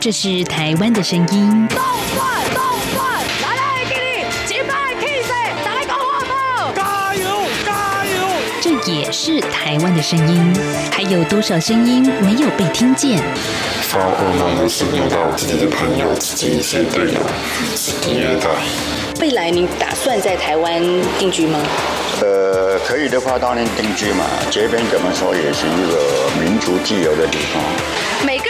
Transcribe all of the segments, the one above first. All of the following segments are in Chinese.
这是台湾的声音。动转动转，来来给你击败气势，打个花炮，加油加油！这也是台湾的声音。还有多少声音没有被听见？发噩梦的是遇到自己的朋友、自己一些队友是虐待。未来你打算在台湾定居吗？呃，可以的话当然定居嘛。这边怎么说也是一个民族自由的地方。每个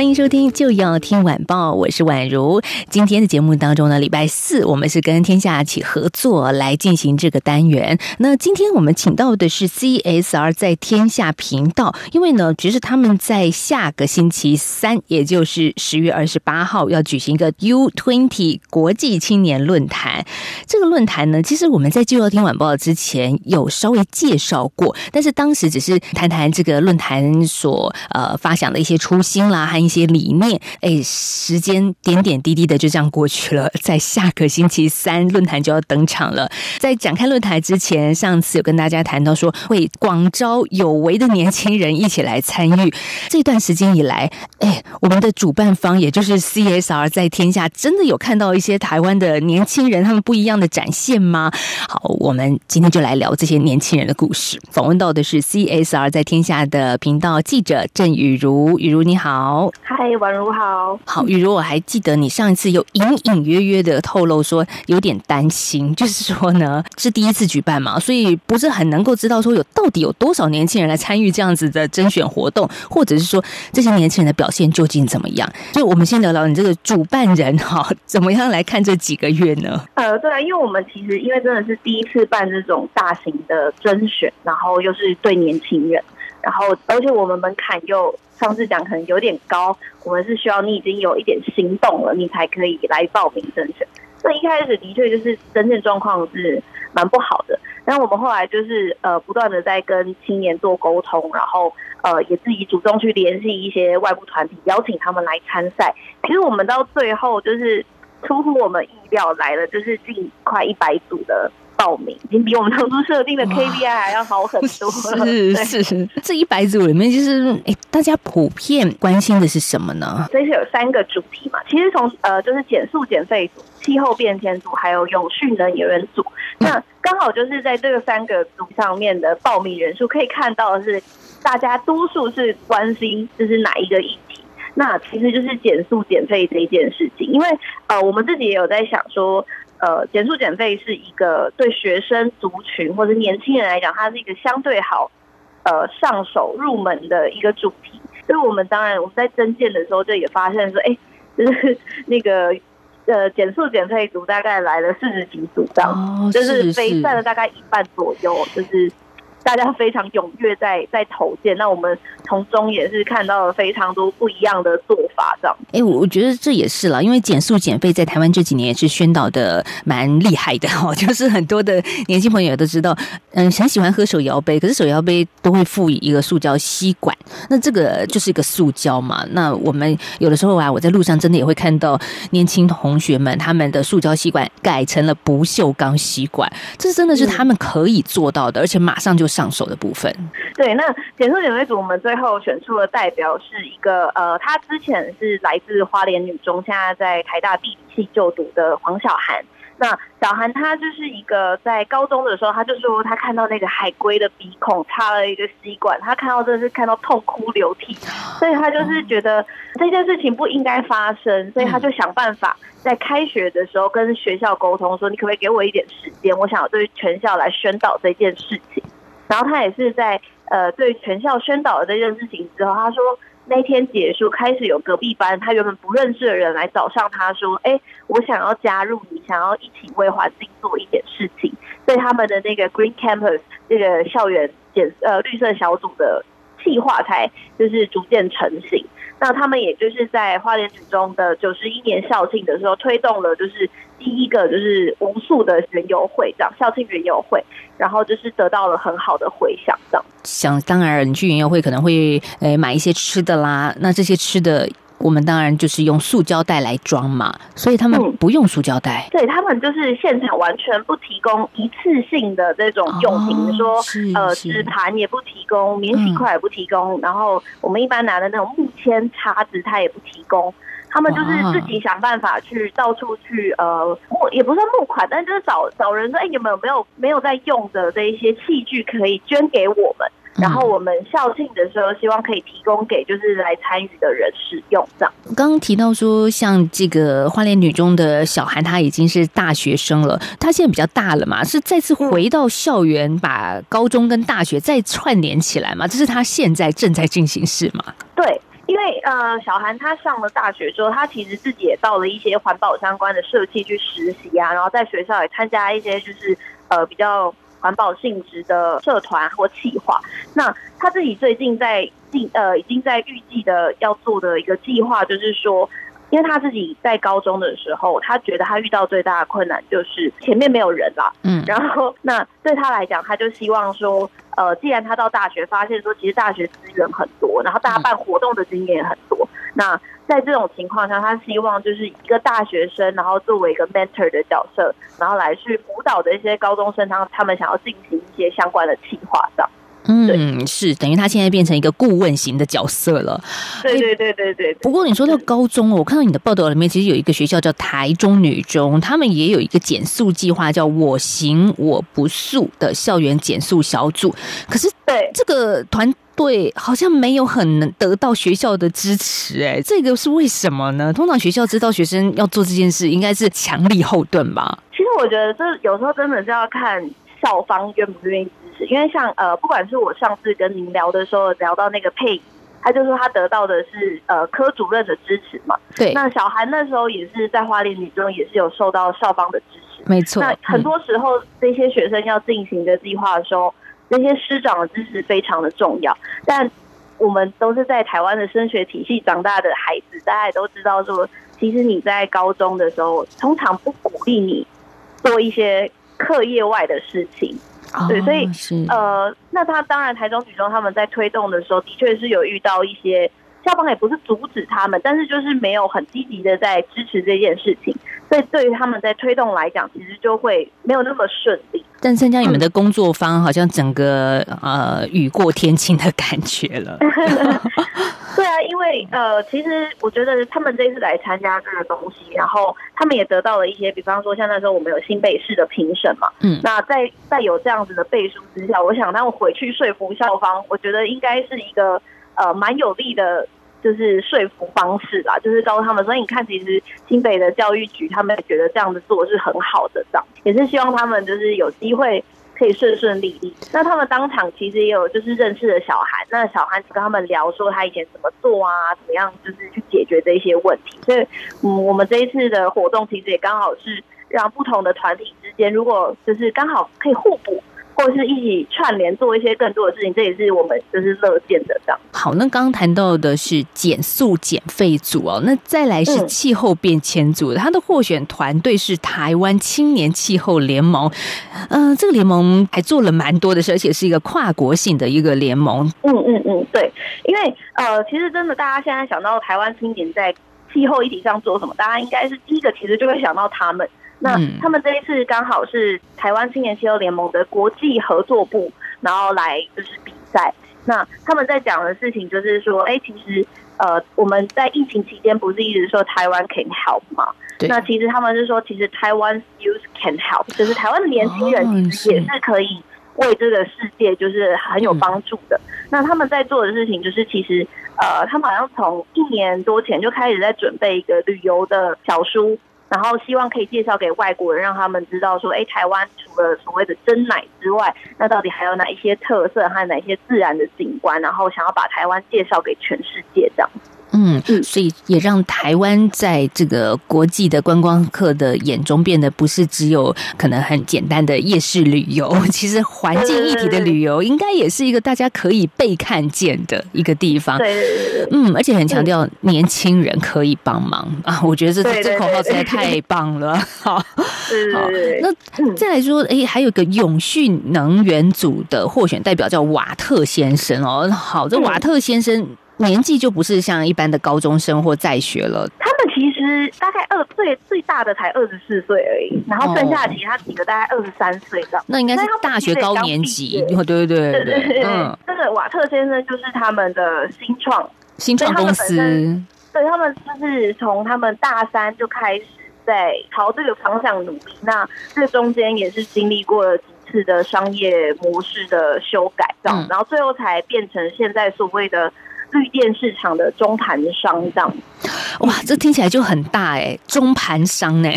欢迎收听就要听晚报，我是宛如。今天的节目当中呢，礼拜四我们是跟天下起合作来进行这个单元。那今天我们请到的是 CSR 在天下频道，因为呢，其实他们在下个星期三，也就是十月二十八号要举行一个 U Twenty 国际青年论坛。这个论坛呢，其实我们在就要听晚报之前有稍微介绍过，但是当时只是谈谈这个论坛所呃发想的一些初心啦，还。一些理念，哎，时间点点滴滴的就这样过去了。在下个星期三，论坛就要登场了。在展开论坛之前，上次有跟大家谈到说，会广招有为的年轻人一起来参与。这段时间以来，哎，我们的主办方也就是 CSR 在天下，真的有看到一些台湾的年轻人他们不一样的展现吗？好，我们今天就来聊这些年轻人的故事。访问到的是 CSR 在天下的频道记者郑雨茹，雨茹你好。嗨，宛如好。好，雨如，我还记得你上一次有隐隐约约的透露说有点担心，就是说呢是第一次举办嘛，所以不是很能够知道说有到底有多少年轻人来参与这样子的甄选活动，或者是说这些年轻人的表现究竟怎么样？就我们先聊聊你这个主办人哈，怎么样来看这几个月呢？呃，对啊，因为我们其实因为真的是第一次办这种大型的甄选，然后又是对年轻人。然后，而且我们门槛又上次讲可能有点高，我们是需要你已经有一点行动了，你才可以来报名甄选。所以一开始的确就是真正状况是蛮不好的。但我们后来就是呃不断的在跟青年做沟通，然后呃也自己主动去联系一些外部团体，邀请他们来参赛。其实我们到最后就是出乎我们意料来了，就是近快一百组的。报名已经比我们当初设定的 KPI 还要好很多了。是是，这一百组里面，就是哎，大家普遍关心的是什么呢？所以是有三个主题嘛。其实从呃，就是减速减费组、气候变迁组，还有永续能源组。那刚好就是在这个三个组上面的报名人数，可以看到的是，大家多数是关心这是哪一个议题。那其实就是减速减费这一件事情，因为呃，我们自己也有在想说。呃，减速减费是一个对学生族群或者年轻人来讲，它是一个相对好呃上手入门的一个主题。所以我们当然我们在增建的时候就也发现说，哎，就是那个呃减速减费组大概来了四十几组这样，就是飞占了大概一半左右，就是。大家非常踊跃在在投件，那我们从中也是看到了非常多不一样的做法，这样。哎，我我觉得这也是了，因为减速减费在台湾这几年也是宣导的蛮厉害的 哦，就是很多的年轻朋友都知道，嗯，很喜欢喝手摇杯，可是手摇杯都会附一个塑胶吸管，那这个就是一个塑胶嘛。那我们有的时候啊，我在路上真的也会看到年轻同学们他们的塑胶吸管改成了不锈钢吸管，这真的是他们可以做到的，而且马上就。上手的部分，对，那减速减费组我们最后选出的代表是一个呃，他之前是来自花莲女中，现在在台大地理系就读的黄小涵。那小韩他就是一个在高中的时候，他就说他看到那个海龟的鼻孔插了一个吸管，他看到真的是看到痛哭流涕，所以他就是觉得这件事情不应该发生，所以他就想办法在开学的时候跟学校沟通，说你可不可以给我一点时间，我想要对全校来宣导这件事情。然后他也是在呃对全校宣导了这件事情之后，他说那天结束开始有隔壁班他原本不认识的人来找上他说，哎，我想要加入你，想要一起为环境做一点事情，所以他们的那个 Green Campus 这个校园减呃绿色小组的计划才就是逐渐成型。那他们也就是在花莲女中的九十一年校庆的时候，推动了就是第一个就是无数的园游会，这样校庆园游会，然后就是得到了很好的回响，这样。想当然，你去云游会可能会诶买一些吃的啦，那这些吃的。我们当然就是用塑胶袋来装嘛，所以他们不用塑胶袋。对他们就是现场完全不提供一次性的这种用品，说呃纸盘也不提供，免洗筷也不提供，然后我们一般拿的那种木签叉子，他也不提供。他们就是自己想办法去到处去呃募，也不算募款，但就是找找人说，哎，你们有没有没有在用的这一些器具可以捐给我们？然后我们校庆的时候，希望可以提供给就是来参与的人使用。这样，刚刚提到说，像这个花莲女中的小韩，她已经是大学生了，她现在比较大了嘛，是再次回到校园，把高中跟大学再串联起来嘛？这是她现在正在进行式嘛？对，因为呃，小韩她上了大学之后，她其实自己也到了一些环保相关的社企去实习啊，然后在学校也参加一些就是呃比较。环保性质的社团或企划，那他自己最近在计呃已经在预计的要做的一个计划，就是说，因为他自己在高中的时候，他觉得他遇到最大的困难就是前面没有人啦，嗯，然后那对他来讲，他就希望说，呃，既然他到大学发现说，其实大学资源很多，然后大家办活动的经验也很多，那。在这种情况下，他希望就是一个大学生，然后作为一个 mentor 的角色，然后来去辅导的一些高中生，他他们想要进行一些相关的计划上。嗯，是等于他现在变成一个顾问型的角色了。对对对对对。不过你说到高中哦，我看到你的报道里面，其实有一个学校叫台中女中，他们也有一个减速计划，叫“我行我不素”的校园减速小组。可是，对这个团。队，好像没有很能得到学校的支持，哎，这个是为什么呢？通常学校知道学生要做这件事，应该是强力后盾吧？其实我觉得这有时候真的是要看校方愿不愿意因为像呃，不管是我上次跟您聊的时候聊到那个佩他就说他得到的是呃科主任的支持嘛。对，那小韩那时候也是在花莲女中，也是有受到校方的支持，没错。那很多时候这些学生要进行的计划的时候。那些师长的支持非常的重要，但我们都是在台湾的升学体系长大的孩子，大家也都知道说，其实你在高中的时候，通常不鼓励你做一些课业外的事情，对，所以呃，那他当然台中女中他们在推动的时候，的确是有遇到一些校方也不是阻止他们，但是就是没有很积极的在支持这件事情，所以对于他们在推动来讲，其实就会没有那么顺利。但参加你们的工作方，好像整个呃雨过天晴的感觉了。对啊，因为呃，其实我觉得他们这次来参加这个东西，然后他们也得到了一些，比方说像那时候我们有新北市的评审嘛，嗯，那在在有这样子的背书之下，我想他们回去说服校方，我觉得应该是一个呃蛮有利的。就是说服方式啦，就是告诉他们说，你看，其实新北的教育局他们也觉得这样子做是很好的，这样也是希望他们就是有机会可以顺顺利利。那他们当场其实也有就是认识的小韩，那小韩跟他们聊说他以前怎么做啊，怎么样就是去解决这些问题。所以，嗯，我们这一次的活动其实也刚好是让不同的团体之间，如果就是刚好可以互补。或是一起串联做一些更多的事情，这也是我们就是乐见的这样。好，那刚刚谈到的是减速减费组哦，那再来是气候变迁组，它的获选团队是台湾青年气候联盟。嗯，这个联盟还做了蛮多的事，而且是一个跨国性的一个联盟。嗯嗯嗯，对，因为呃，其实真的大家现在想到台湾青年在气候议题上做什么，大家应该是第一个其实就会想到他们。那他们这一次刚好是台湾青年气候联盟的国际合作部，然后来就是比赛。那他们在讲的事情就是说，哎，其实呃，我们在疫情期间不是一直说台湾 can help 吗？那其实他们是说，其实台湾 youth can help，就是台湾的年轻人其实也是可以为这个世界就是很有帮助的。那他们在做的事情就是，其实呃，他们好像从一年多前就开始在准备一个旅游的小书。然后希望可以介绍给外国人，让他们知道说，哎，台湾除了所谓的真奶之外，那到底还有哪一些特色还有哪些自然的景观？然后想要把台湾介绍给全世界这样。嗯，所以也让台湾在这个国际的观光客的眼中变得不是只有可能很简单的夜市旅游，其实环境一体的旅游应该也是一个大家可以被看见的一个地方。嗯，而且很强调年轻人可以帮忙。啊，我觉得这这口号实在太棒了。好，好那再来说，哎，还有一个永续能源组的获选代表叫瓦特先生哦。好，这嗯。瓦特先生年纪就不是像一般的高中生或在学了，他们其实大概二最最大的才二十四岁而已，然后剩下其他几个大概二十三岁这样。那应该是大学高年级。对对对对嗯，这个瓦特先生就是他们的新创，新创公司对他们就是从他们大三就开始在朝这个方向努力。那这中间也是经历过了几次的商业模式的修改，这样，嗯然后最后才变成现在所谓的绿电市场的中盘商这样。哇，这听起来就很大哎，中盘商呢。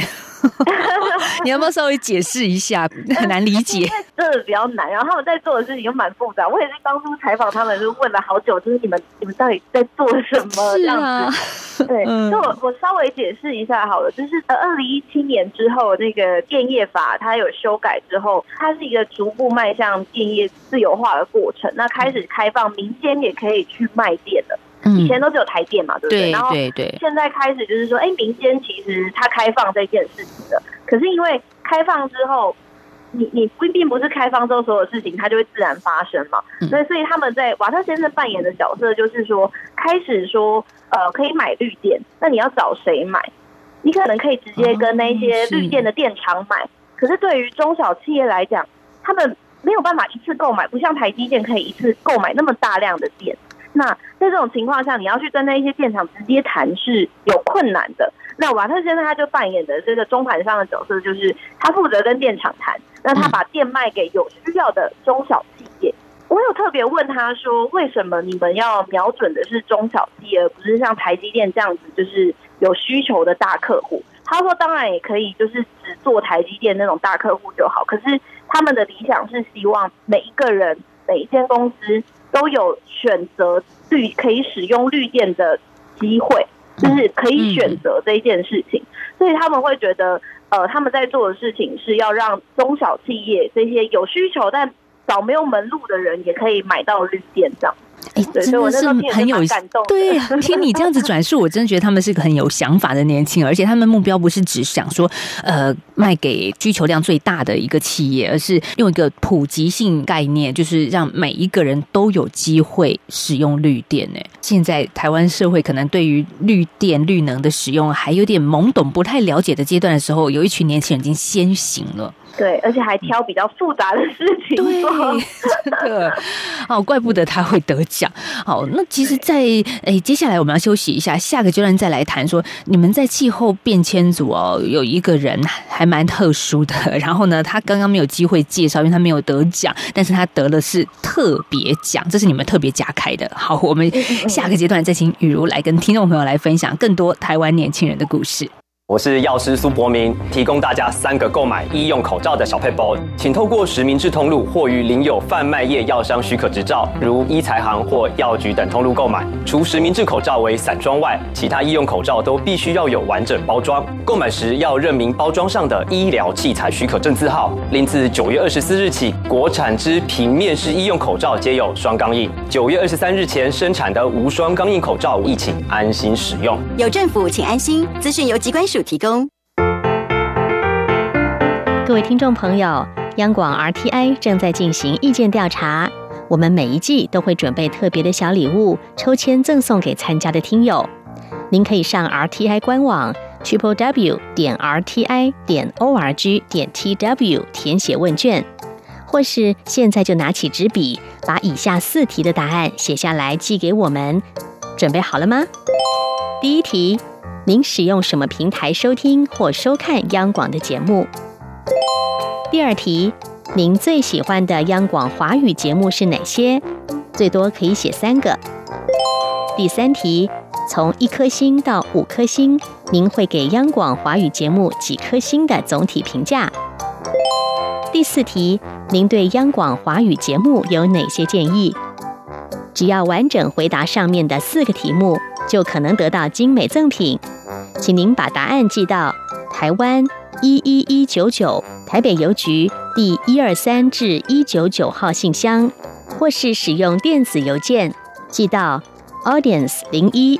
你要不要稍微解释一下？很难理解。真的比较难，然后他们在做的事情又蛮复杂。我也是当初采访他们，就问了好久，就是你们你们到底在做什么这样子。对，嗯那我我稍微解释一下好了，就是呃，二零一七年之后，那个电业法它有修改之后，它是一个逐步迈向电业自由化的过程。那开始开放民间也可以去卖电了，以嗯，前都只有台电嘛，对不对？对然后对对，现在开始就是说，哎，民间其实它开放这件事情的，可是因为开放之后，你你并并不是开放之后所有事情它就会自然发生嘛，嗯所以所以他们在瓦特先生扮演的角色就是说，开始说呃可以买绿电，那你要找谁买？你可能可以直接跟那些绿电的电厂买，可是对于中小企业来讲，他们没有办法一次购买，不像台积电可以一次购买那么大量的电。那在这种情况下，你要去跟那一些电厂直接谈是有困难的。那瓦特先生他就扮演的这个中盘商的角色，就是他负责跟电厂谈，那他把电卖给有需要的中小企业。我有特别问他说，为什么你们要瞄准的是中小企业，而不是像台积电这样子，就是有需求的大客户？他说，当然也可以，就是只做台积电那种大客户就好。可是他们的理想是希望每一个人、每一间公司都有选择绿可以使用绿电的机会，就是可以选择这一件事情。所以他们会觉得，呃，他们在做的事情是要让中小企业这些有需求但找没有门路的人也可以买到绿电这样。哎，真的是很有对，听你这样子转述，我真的觉得他们是个很有想法的年轻人，而且他们目标不是只想说，呃，卖给需求量最大的一个企业，而是用一个普及性概念，就是让每一个人都有机会使用绿电。呢，现在台湾社会可能对于绿电、绿能的使用还有点懵懂、不太了解的阶段的时候，有一群年轻人已经先行了。对，而且还挑比较复杂的事情对做。，真的，哦，怪不得他会得奖。好，那其实在，诶接下来我们要休息一下，下个阶段再来谈说，你们在气候变迁组哦，有一个人还蛮特殊的，然后呢，他刚刚没有机会介绍，因为他没有得奖，但是他得了是特别奖，这是你们特别加开的。好，我们下个阶段再请雨茹来跟听众朋友来分享更多台湾年轻人的故事。我是药师苏博明，提供大家三个购买医用口罩的小配包，请透过实名制通路或于领有贩卖业药商许可执照，如医材行或药局等通路购买。除实名制口罩为散装外，其他医用口罩都必须要有完整包装。购买时要认明包装上的医疗器材许可证字号。另自九月二十四日起，国产之平面式医用口罩皆有双钢印。九月二十三日前生产的无双钢印口罩，亦请安心使用。有政府，请安心。资讯由机关署提供。各位听众朋友，央广 RTI 正在进行意见调查，我们每一季都会准备特别的小礼物，抽签赠送给参加的听友。您可以上 RTI 官网 triple w 点 RTI 点 org 点 tw 填写问卷，或是现在就拿起纸笔，把以下四题的答案写下来寄给我们。准备好了吗？第一题，您使用什么平台收听或收看央广的节目？第二题，您最喜欢的央广华语节目是哪些？最多可以写三个。第三题，从一颗星到五颗星，您会给央广华语节目几颗星的总体评价？第四题，您对央广华语节目有哪些建议？只要完整回答上面的四个题目，就可能得到精美赠品。请您把答案寄到台湾一一一九九台北邮局第一二三至一九九号信箱，或是使用电子邮件寄到 audience 零一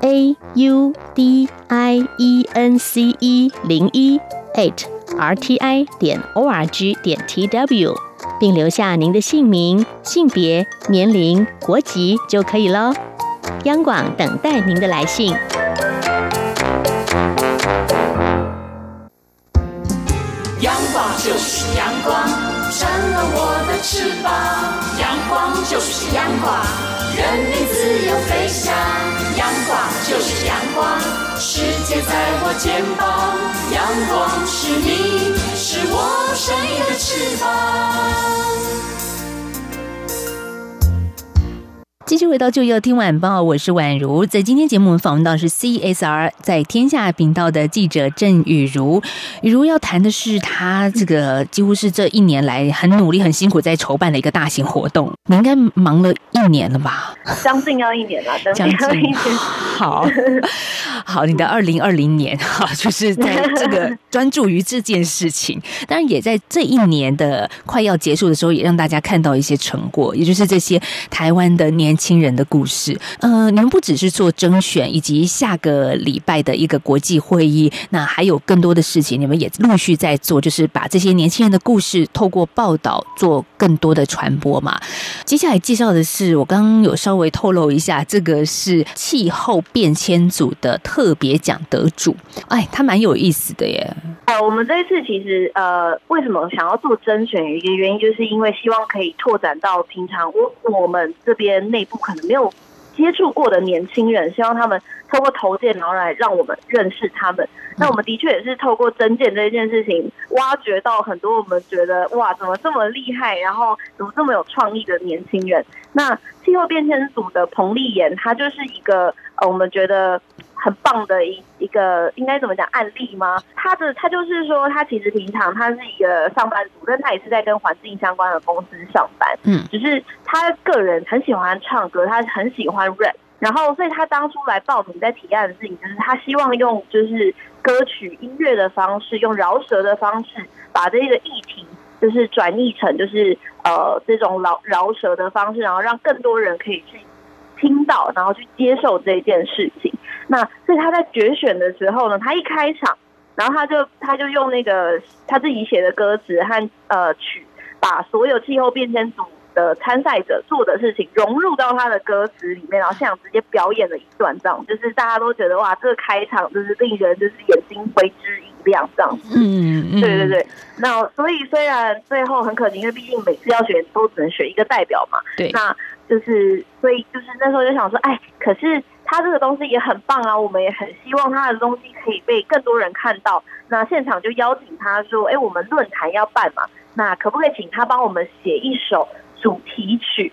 a u d i e n c e 零一 at r t i 点 o r g 点 t w，并留下您的姓名、性别、年龄、国籍就可以喽。央广等待您的来信。阳光就是阳光，成了我的翅膀。阳光就是阳光，任你自由飞翔。阳光就是阳光，世界在我肩膀。阳光是你，是我生命的翅膀。继续回到就要听晚报，我是宛如。在今天节目，我们访问到是 CSR 在天下频道的记者郑雨如。雨如要谈的是，他这个几乎是这一年来很努力、很辛苦在筹办的一个大型活动。你应该忙了一年了吧？将近要一年了，将近。好好，你的二零二零年哈，就是在这个专注于这件事情。当然，也在这一年的快要结束的时候，也让大家看到一些成果，也就是这些台湾的年。亲人的故事，呃，你们不只是做征选，以及下个礼拜的一个国际会议，那还有更多的事情，你们也陆续在做，就是把这些年轻人的故事透过报道做更多的传播嘛。接下来介绍的是，我刚刚有稍微透露一下，这个是气候变迁组的特别奖得主，哎，他蛮有意思的耶。呃，我们这一次其实呃，为什么想要做甄选？一个原因就是因为希望可以拓展到平常我我们这边内。可能没有接触过的年轻人，希望他们透过投件，然后来让我们认识他们。那我们的确也是透过增建这一件事情，挖掘到很多我们觉得哇，怎么这么厉害，然后怎么这么有创意的年轻人。那气候变迁组的彭丽妍，她就是一个呃，我们觉得。很棒的一一个应该怎么讲案例吗？他的他就是说，他其实平常他是一个上班族，但他也是在跟环境相关的公司上班。嗯，只是他个人很喜欢唱歌，他很喜欢 rap，然后所以他当初来报名在提案的事情，就是他希望用就是歌曲音乐的方式，用饶舌的方式，把这个议题就是转译成就是呃这种饶饶舌的方式，然后让更多人可以去听到，然后去接受这件事情。那所以他在决选的时候呢，他一开场，然后他就他就用那个他自己写的歌词和呃曲，把所有气候变迁组的参赛者做的事情融入到他的歌词里面，然后现场直接表演了一段，这样就是大家都觉得哇，这个开场就是令人就是眼睛为之一亮这样子。嗯，对对对。那所以虽然最后很可惜，因为毕竟每次要选都只能选一个代表嘛。对。那就是所以就是那时候就想说，哎，可是。他这个东西也很棒啊，我们也很希望他的东西可以被更多人看到。那现场就邀请他说：“哎，我们论坛要办嘛，那可不可以请他帮我们写一首主题曲？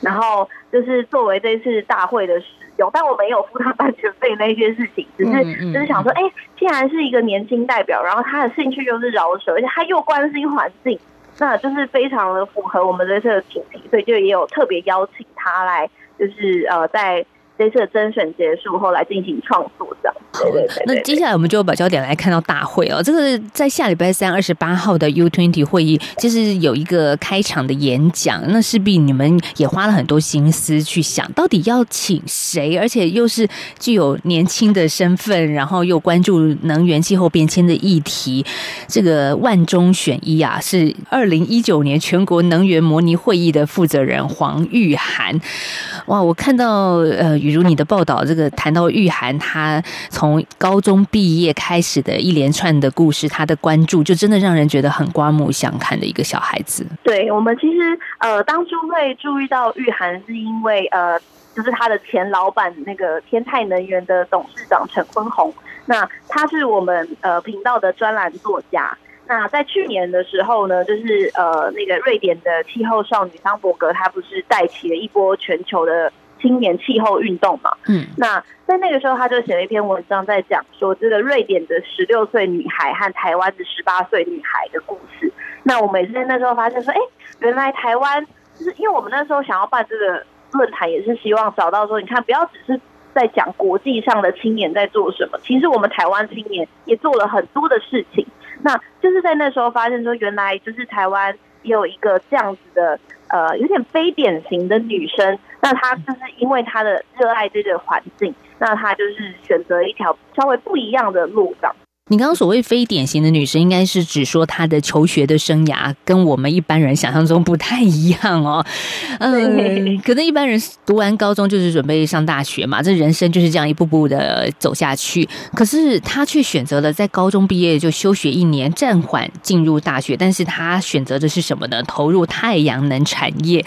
然后就是作为这次大会的使用，但我没有付他版权费那些事情，只是就是想说，哎，既然是一个年轻代表，然后他的兴趣又是饶舌，而且他又关心环境，那就是非常的符合我们这次的主题，所以就也有特别邀请他来，就是呃在。”这次的甄选结束后来进行创作，这样。对对对。那接下来我们就把焦点来看到大会哦。这个在下礼拜三二十八号的 U Twenty 会议，就是有一个开场的演讲。那势必你们也花了很多心思去想，到底要请谁，而且又是具有年轻的身份，然后又关注能源气候变迁的议题。这个万中选一啊，是二零一九年全国能源模拟会议的负责人黄玉涵。哇，我看到呃。雨如你的报道，这个谈到玉涵，他从高中毕业开始的一连串的故事，他的关注就真的让人觉得很刮目相看的一个小孩子。对我们其实呃当初会注意到玉涵，是因为呃就是他的前老板那个天泰能源的董事长陈坤宏，那他是我们呃频道的专栏作家。那在去年的时候呢，就是呃那个瑞典的气候少女桑伯格，她不是带起了一波全球的。青年气候运动嘛，嗯，那在那个时候，他就写了一篇文章，在讲说这个瑞典的十六岁女孩和台湾的十八岁女孩的故事。那我们也是在那时候发现说，哎，原来台湾就是因为我们那时候想要办这个论坛，也是希望找到说，你看，不要只是在讲国际上的青年在做什么，其实我们台湾青年也做了很多的事情。那就是在那时候发现说，原来就是台湾也有一个这样子的，呃，有点非典型的女生。那她就是因为她的热爱这个环境，那她就是选择一条稍微不一样的路上。你刚刚所谓非典型的女生，应该是指说她的求学的生涯跟我们一般人想象中不太一样哦。嗯，可能一般人读完高中就是准备上大学嘛，这人生就是这样一步步的走下去。可是她却选择了在高中毕业就休学一年，暂缓进入大学。但是她选择的是什么呢？投入太阳能产业。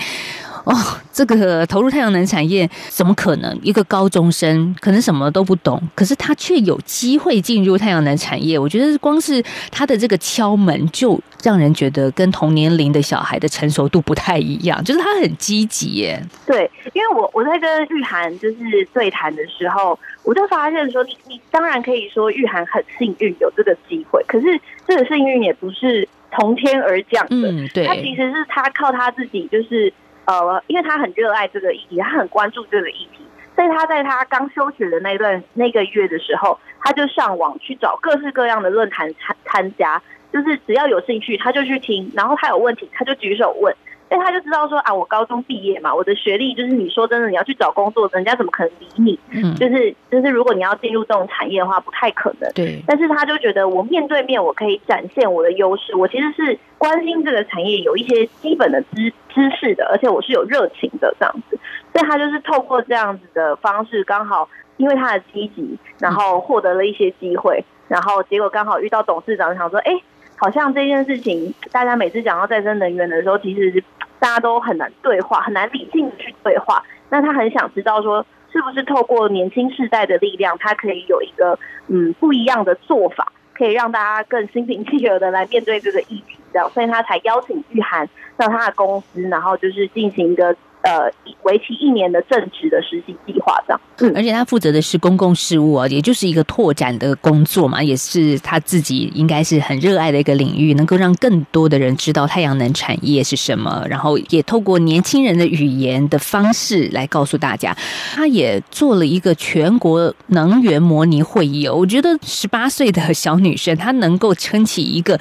哦，这个投入太阳能产业怎么可能？一个高中生可能什么都不懂，可是他却有机会进入太阳能产业。我觉得光是他的这个敲门，就让人觉得跟同年龄的小孩的成熟度不太一样。就是他很积极耶。对，因为我我在跟玉涵就是对谈的时候，我就发现说，你你当然可以说玉涵很幸运有这个机会，可是这个幸运也不是从天而降的。嗯，对，他其实是他靠他自己就是。呃，因为他很热爱这个议题，他很关注这个议题，所以他在他刚休学的那段那个月的时候，他就上网去找各式各样的论坛参参加，就是只要有兴趣他就去听，然后他有问题他就举手问。所以他就知道说啊，我高中毕业嘛，我的学历就是你说真的，你要去找工作，人家怎么可能理你？嗯，就是就是，如果你要进入这种产业的话，不太可能。对。但是他就觉得我面对面，我可以展现我的优势。我其实是关心这个产业，有一些基本的知知识的，而且我是有热情的这样子。所以他就是透过这样子的方式，刚好因为他的积极，然后获得了一些机会，然后结果刚好遇到董事长，想说，哎。好像这件事情，大家每次讲到再生能源的时候，其实大家都很难对话，很难理性的去对话。那他很想知道说，是不是透过年轻世代的力量，他可以有一个嗯不一样的做法，可以让大家更心平气和的来面对这个议题，这样，所以他才邀请玉涵到他的公司，然后就是进行一个。呃，为期一年的正职的实习计划这样，嗯，而且他负责的是公共事务啊，也就是一个拓展的工作嘛，也是他自己应该是很热爱的一个领域，能够让更多的人知道太阳能产业是什么，然后也透过年轻人的语言的方式来告诉大家。他也做了一个全国能源模拟会议哦，我觉得十八岁的小女生她能够撑起一个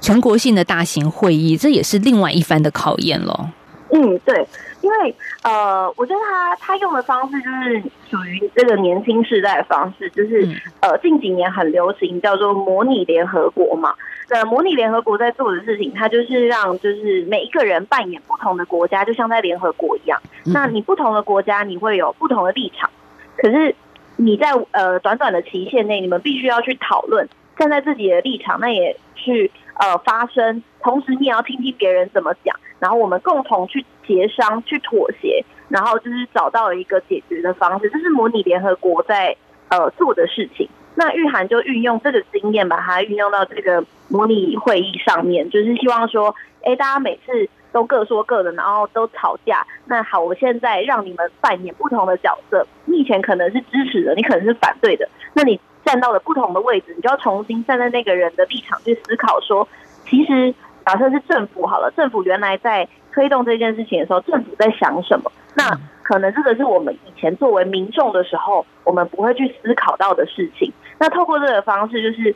全国性的大型会议，这也是另外一番的考验喽。嗯，对。因为呃，我觉得他他用的方式就是属于这个年轻世代的方式，就是呃近几年很流行叫做模拟联合国嘛。那模拟联合国在做的事情，它就是让就是每一个人扮演不同的国家，就像在联合国一样。那你不同的国家，你会有不同的立场，可是你在呃短短的期限内，你们必须要去讨论，站在自己的立场，那也去呃发声，同时你也要听听别人怎么讲。然后我们共同去协商、去妥协，然后就是找到了一个解决的方式。这是模拟联合国在呃做的事情。那玉涵就运用这个经验，把它运用到这个模拟会议上面，就是希望说，哎，大家每次都各说各的，然后都吵架。那好，我现在让你们扮演不同的角色。你以前可能是支持的，你可能是反对的。那你站到了不同的位置，你就要重新站在那个人的立场去思考，说其实。假设是政府好了，政府原来在推动这件事情的时候，政府在想什么？那可能这个是我们以前作为民众的时候，我们不会去思考到的事情。那透过这个方式，就是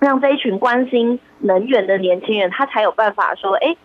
让这一群关心能源的年轻人，他才有办法说，哎，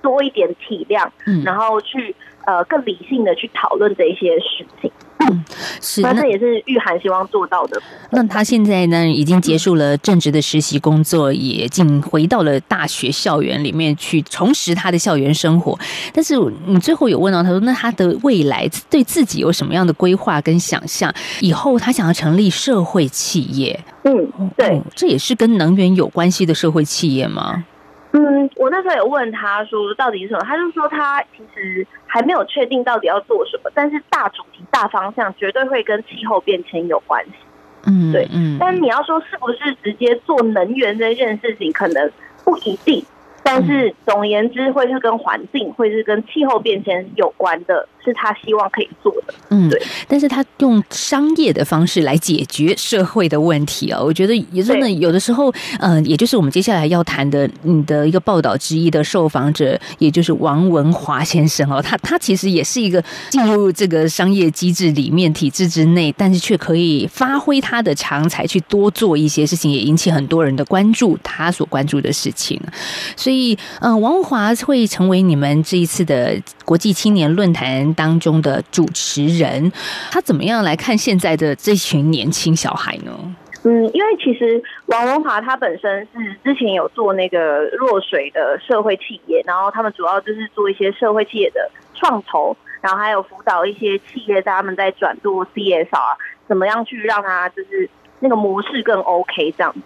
多一点体谅，然后去呃更理性的去讨论这一些事情。嗯，是，那这也是玉涵希望做到的。那他现在呢，已经结束了正职的实习工作，也进回到了大学校园里面去重拾他的校园生活。但是你最后有问到他说，那他的未来对自己有什么样的规划跟想象？以后他想要成立社会企业，嗯，对，这也是跟能源有关系的社会企业吗？嗯，我那时候有问他说到底是什么，他就说他其实还没有确定到底要做什么，但是大主题、大方向绝对会跟气候变迁有关系。嗯，对，嗯。但你要说是不是直接做能源这件事情，可能不一定。但是总而言之，会是跟环境，会是跟气候变迁有关的，是他希望可以做的。嗯，对。但是他用商业的方式来解决社会的问题啊，我觉得也真的有的时候，嗯，也就是我们接下来要谈的你的一个报道之一的受访者，也就是王文华先生哦，他他其实也是一个进入这个商业机制里面体制之内，但是却可以发挥他的长才去多做一些事情，也引起很多人的关注，他所关注的事情。所以，所以嗯，王文华会成为你们这一次的国际青年论坛当中的主持人。他怎么样来看现在的这群年轻小孩呢？嗯，因为其实王文华他本身是之前有做那个弱水的社会企业，然后他们主要就是做一些社会企业的创投，然后还有辅导一些企业在他们在转做 CSR，怎么样去让他就是那个模式更 OK 这样子。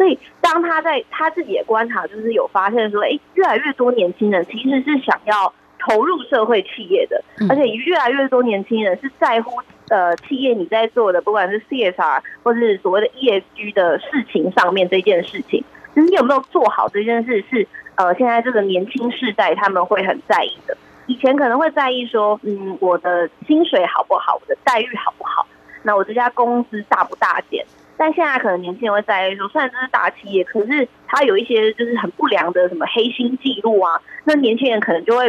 所以当他在他自己的观察，就是有发现说，哎，越来越多年轻人其实是想要投入社会企业的，而且越来越多年轻人是在乎呃企业你在做的，不管是 CSR 或是所谓的 ESG 的事情上面这件事情，就是你有没有做好这件事，是呃现在这个年轻世代他们会很在意的。以前可能会在意说，嗯，我的薪水好不好，我的待遇好不好，那我这家公司大不大件。但现在可能年轻人会在意说，虽然这是大企业，可是它有一些就是很不良的什么黑心记录啊，那年轻人可能就会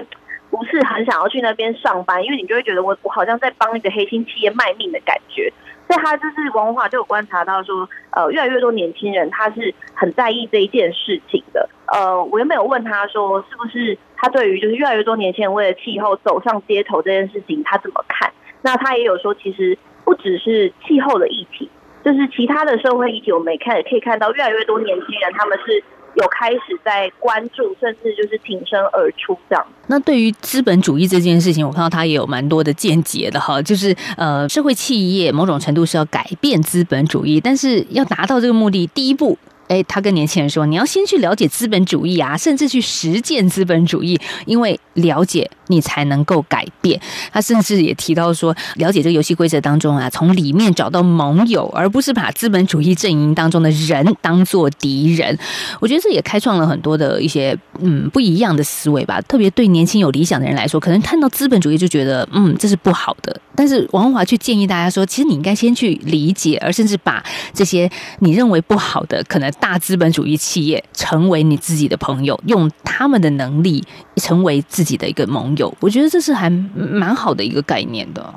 不是很想要去那边上班，因为你就会觉得我我好像在帮一个黑心企业卖命的感觉。所以他就是王文华就有观察到说，呃，越来越多年轻人他是很在意这一件事情的。呃，我原本有问他说，是不是他对于就是越来越多年轻人为了气候走上街头这件事情他怎么看？那他也有说，其实不只是气候的议题。就是其他的社会议题，我们也可以看到越来越多年轻人，他们是有开始在关注，甚至就是挺身而出这样。那对于资本主义这件事情，我看到他也有蛮多的见解的哈。就是呃，社会企业某种程度是要改变资本主义，但是要达到这个目的，第一步。哎，他跟年轻人说：“你要先去了解资本主义啊，甚至去实践资本主义，因为了解你才能够改变。”他甚至也提到说：“了解这个游戏规则当中啊，从里面找到盟友，而不是把资本主义阵营当中的人当做敌人。”我觉得这也开创了很多的一些嗯不一样的思维吧。特别对年轻有理想的人来说，可能看到资本主义就觉得嗯这是不好的。但是王华却建议大家说：“其实你应该先去理解，而甚至把这些你认为不好的可能。”大资本主义企业成为你自己的朋友，用他们的能力成为自己的一个盟友，我觉得这是还蛮好的一个概念的。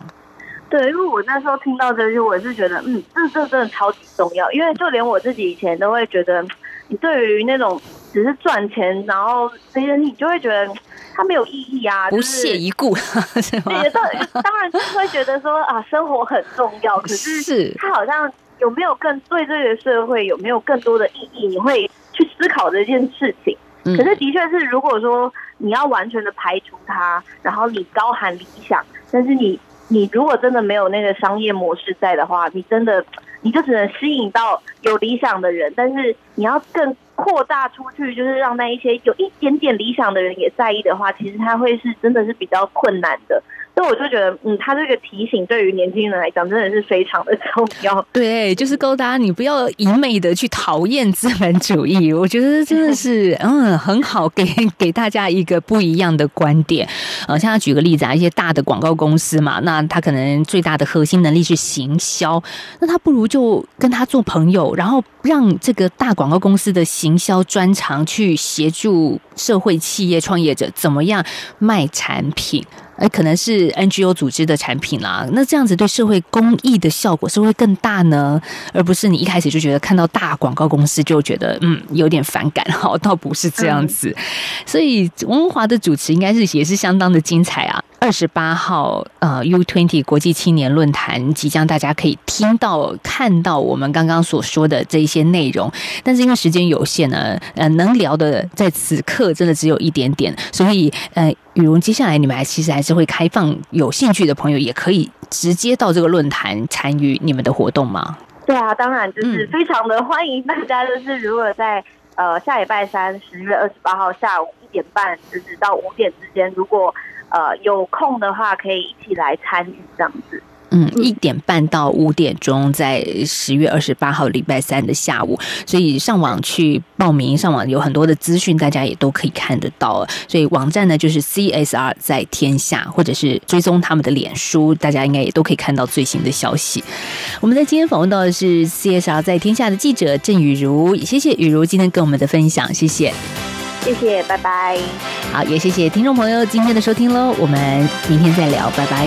对，因为我那时候听到这句，我是觉得，嗯，这这真的超级重要。因为就连我自己以前都会觉得，你对于那种只是赚钱，然后这些你就会觉得它没有意义啊，不屑一顾，是吗？当当然是会觉得说啊，生活很重要，可是它好像。有没有更对这个社会有没有更多的意义？你会去思考这件事情。可是的确是，如果说你要完全的排除它，然后你高喊理想，但是你你如果真的没有那个商业模式在的话，你真的你就只能吸引到有理想的人，但是你要更扩大出去，就是让那一些有一点点理想的人也在意的话，其实他会是真的是比较困难的。所以我就觉得，嗯，他这个提醒对于年轻人来讲，真的是非常的重要。对，就是勾搭你，不要一昧的去讨厌资本主义。我觉得真的是，嗯，很好，给给大家一个不一样的观点。呃，像他举个例子啊，一些大的广告公司嘛，那他可能最大的核心能力是行销，那他不如就跟他做朋友，然后让这个大广告公司的行销专长去协助社会企业创业者怎么样卖产品。哎，可能是 NGO 组织的产品啦，那这样子对社会公益的效果是会更大呢，而不是你一开始就觉得看到大广告公司就觉得嗯有点反感哈，倒不是这样子。所以王文华的主持应该是也是相当的精彩啊。二十八号呃 U Twenty 国际青年论坛即将大家可以听到看到我们刚刚所说的这一些内容，但是因为时间有限呢，呃，能聊的在此刻真的只有一点点，所以呃。雨荣，接下来你们还其实还是会开放有兴趣的朋友也可以直接到这个论坛参与你们的活动吗？对啊，当然就是非常的欢迎大家，就是如果在呃下礼拜三十月二十八号下午一点半，就是到五点之间，如果呃有空的话，可以一起来参与这样子。嗯，一点半到五点钟，在十月二十八号礼拜三的下午，所以上网去报名，上网有很多的资讯，大家也都可以看得到。所以网站呢就是 CSR 在天下，或者是追踪他们的脸书，大家应该也都可以看到最新的消息。我们在今天访问到的是 CSR 在天下的记者郑雨茹，谢谢雨茹今天跟我们的分享，谢谢。谢谢，拜拜。好，也谢谢听众朋友今天的收听喽，我们明天再聊，拜拜。